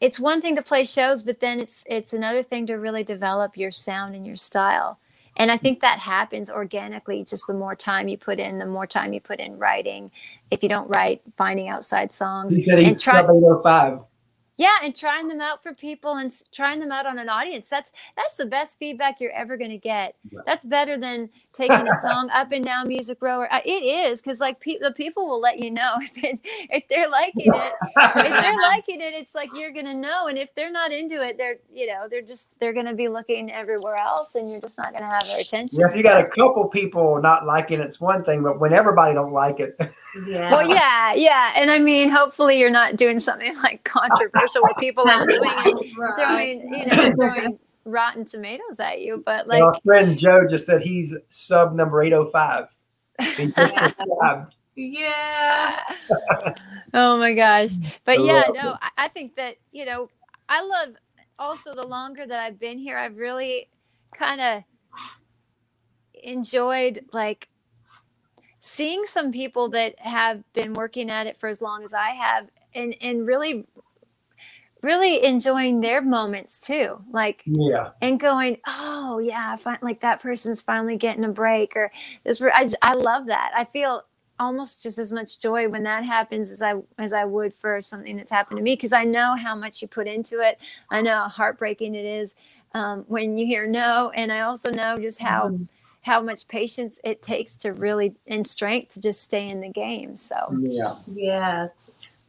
it's one thing to play shows, but then it's it's another thing to really develop your sound and your style. And I think that happens organically. Just the more time you put in, the more time you put in writing. If you don't write, finding outside songs He said and he's try, sub 805. Yeah, and trying them out for people and trying them out on an audience. That's that's the best feedback you're ever going to get. Yeah. That's better than <laughs> taking a song up and down Music Row. Or, uh, it is because like pe- the people will let you know <laughs> if it, if they're liking it. if they're <laughs> liking it, it's like you're gonna know. And if they're not into it, they're you know they're just they're gonna be looking everywhere else, and you're just not gonna have their attention. Yeah, if you got a couple people not liking it, it's one thing, but when everybody don't like it, Yeah. well, yeah, yeah, and I mean, hopefully, you're not doing something like controversial where people are doing it throwing, you know, throwing rotten tomatoes at you. But like, our friend Joe just said he's sub number 805. He just. <laughs> Yeah. <laughs> oh my gosh. But I yeah, love no. I, I think that, you know, I love also the longer that I've been here, I've really kind of enjoyed like seeing some people that have been working at it for as long as I have and and really really enjoying their moments too. Like yeah. and going, oh yeah, I find like that person's finally getting a break, or this. I, I, j- I love that. I feel almost just as much joy when that happens as I as I would for something that's happened to me because I know how much you put into it. I know how heartbreaking it is um, when you hear no, and I also know just how how much patience it takes to really and strength to just stay in the game. So Yeah. Yes.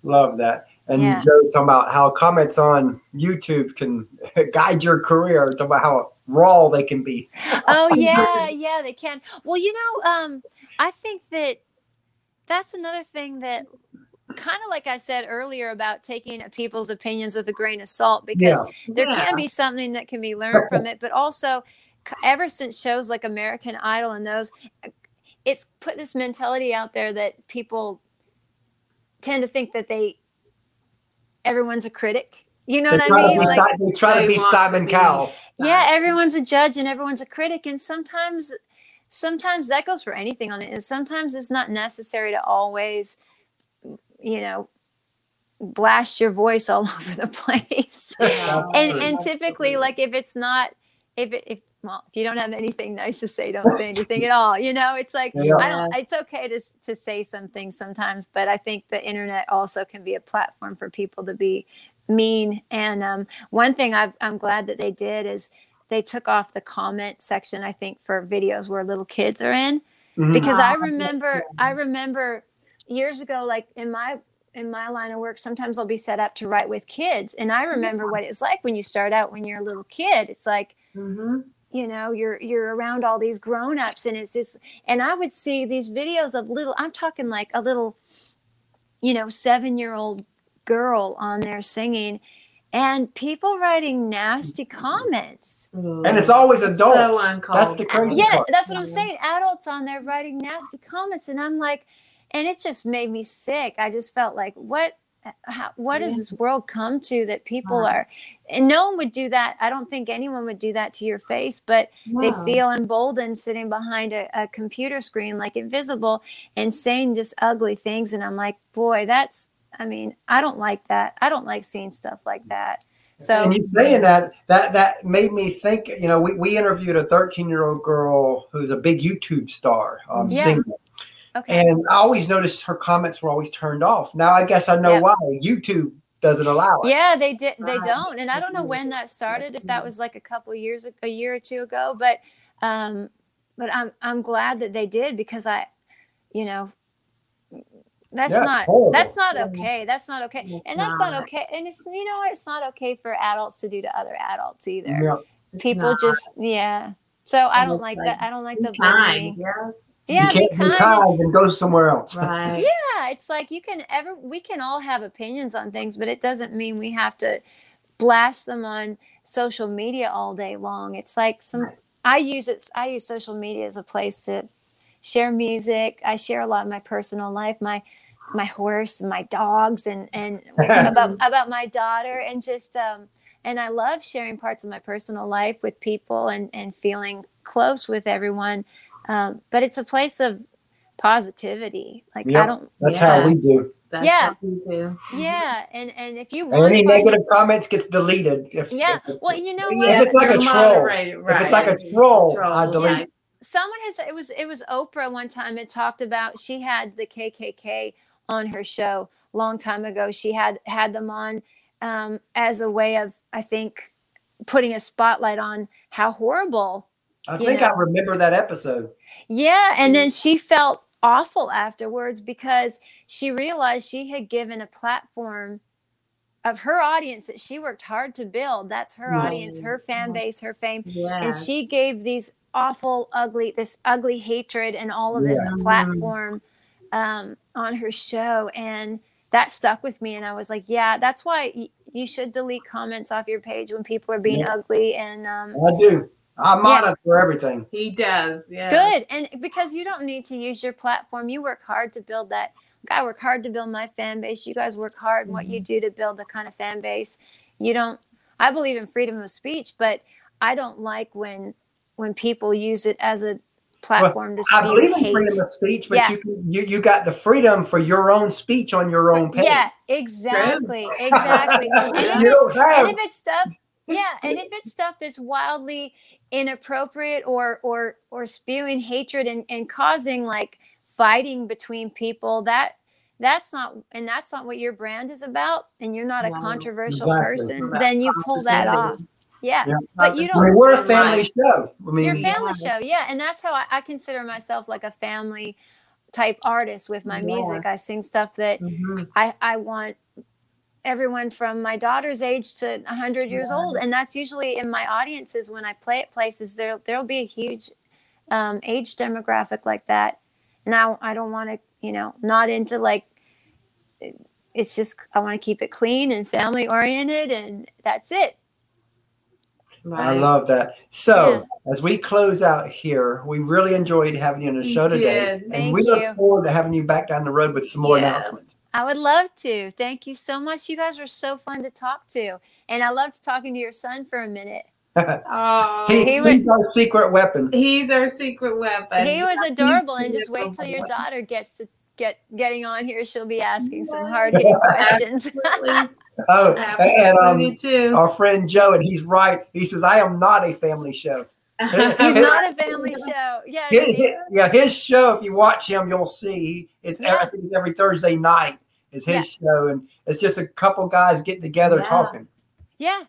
Love that. And Yeah. Joe's talking about how comments on YouTube can <laughs> guide your career, talking about how raw they can be. oh <laughs> yeah yeah they can well you know um i think that that's another thing that kind of like i said earlier about taking people's opinions with a grain of salt because there Yeah. can be something that can be learned from it but also ever since shows like american idol and those it's put this mentality out there that people tend to think that they everyone's a critic. You know They what i mean? be, like Si- they try to be Simon Cowell. yeah everyone's a judge and everyone's a critic and sometimes sometimes that goes for anything on the and sometimes it's not necessary to always you know blast your voice all <laughs> over the place. And and typically like if it's not if it if well if you don't have anything nice to say don't say <laughs> anything at all you know it's like Yeah. i don't it's okay to to say something sometimes but i think the internet also can be a platform for people to be mean and um, one thing I've, i'm glad that they did is they took off the comment section i think for videos where little kids are in Mhm. because I Ah, remember I remember years ago, like in my in my line of work, sometimes I'll be set up to write with kids, and I remember what it was like when you start out when you're a little kid. It's like Mhm. You know you're you're around all these grown-ups and it's just and i would see these videos of little i'm talking like a little you know seven year old girl on there singing and people writing nasty comments and it's always adults. so That's the crazy part. yeah part. that's what i'm saying adults on there writing nasty comments and i'm like and it just made me sick i just felt like what how, what does this world come to that people are and no one would do that. I don't think anyone would do that to your face but they feel emboldened sitting behind a, a computer screen like invisible and saying just ugly things. And i'm like boy that's i mean i don't like that. I don't like seeing stuff like that. So and you saying that that that made me think. You know, we, we interviewed a 13 year old girl who's a big YouTube star, um, Yeah. singer, okay and I always noticed her comments were always turned off. Now I guess I know Yeah. why. YouTube doesn't allow it. yeah they did they Right. don't and i don't know when that started if that was like a couple years a year or two ago but um but i'm i'm glad that they did because i you know that's Yeah, not horrible. that's not okay that's not okay It's and that's not not. okay and it's you know it's not okay for adults to do to other adults either Yeah. People not. just yeah so i don't like like, that i don't like Be the kind. bullying Yeah. Yeah you can't kind, be kind and go somewhere else. Right. <laughs> yeah it's like you can ever we can all have opinions on things but it doesn't mean we have to blast them on social media all day long it's like some Right. i use it i use social media as a place to share music i share a lot of my personal life my my horse and my dogs and and <laughs> about about my daughter and just um and i love sharing parts of my personal life with people and and feeling close with everyone um, but it's a place of positivity like i don't That's how we do. That's Yeah. what we do. Yeah, and and if you And want any to find- negative comments gets deleted. If, yeah, if- well, you know If what? it's like a troll, moderator, if it's like a troll, I delete. right. someone has it was it was oprah one time it talked about she had the kkk on her show long time ago she had had them on um, as a way of i think putting a spotlight on how horrible I think I remember that episode. yeah and then she felt awful afterwards because she realized she had given a platform of her audience that she worked hard to build that's her Right. audience her fan base her fame Yeah. and she gave these awful ugly this ugly hatred and all of this Yeah. platform um, on her show and that stuck with me and i was like yeah that's why y- you should delete comments off your page when people are being Yeah. ugly and um, I do. I monitor everything. he does. Yeah. good and because you don't need to use your platform you work hard to build that i work hard to build my fan base you guys work hard in what you mm-hmm. do to build the kind of fan base you don't i believe in freedom of speech but i don't like when when people use it as a platform to I spew believe in freedom of speech, but Yeah. you, can, you you got the freedom for your own speech on your own page. yeah exactly exactly <laughs> and, if you have. and if it's stuff yeah and if it's stuff that's wildly inappropriate or or or spewing hatred and, and causing like fighting between people that that's not and that's not what your brand is about and you're not a No, controversial exactly. person then you pull that off yeah Yeah. but you don't mean, we're a Right. family show. I mean, your family Yeah. show yeah and that's how I, I consider myself like a family type artist with my Yeah. music i sing stuff that Mhm. I, I want everyone from my daughter's age to 100 years Yeah. old and that's usually in my audiences when i play at places there there'll be a huge um, age demographic like that and i, I don't want to you know not into like it's just i want to keep it clean and family oriented and that's it I love that. So, as we close out here, we really enjoyed having you on the show today. did. And we you. look forward to having you back down the road with some more Yes. announcements. I would love to thank you so much you guys are so fun to talk to and i loved talking to your son for a minute <laughs> Oh, He, He was- he's our secret weapon. he's our secret weapon. he was adorable and <laughs> just wait till your daughter gets to get getting on here she'll be asking some hard-hitting <laughs> questions Absolutely. Oh, and um, too. our friend Joe, and he's right. He says, I am not a family show. He's not a family show yeah His, see? yeah, his show, if you watch him, you'll see it's Yeah. I think it's every Thursday night is his show. And it's just a couple guys getting together Yeah. talking. yeah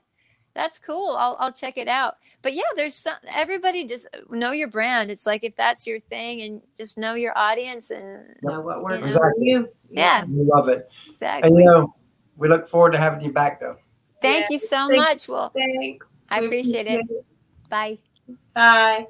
that's cool I'll, I'll check it out but yeah there's some everybody just know your brand it's like if that's your thing and just know your audience and know what works Exactly. for you. Yeah. We love it. And exactly you know, we look forward to having you back though. thank Yeah, you so thank- much well Thanks. I We appreciate it. bye Bye.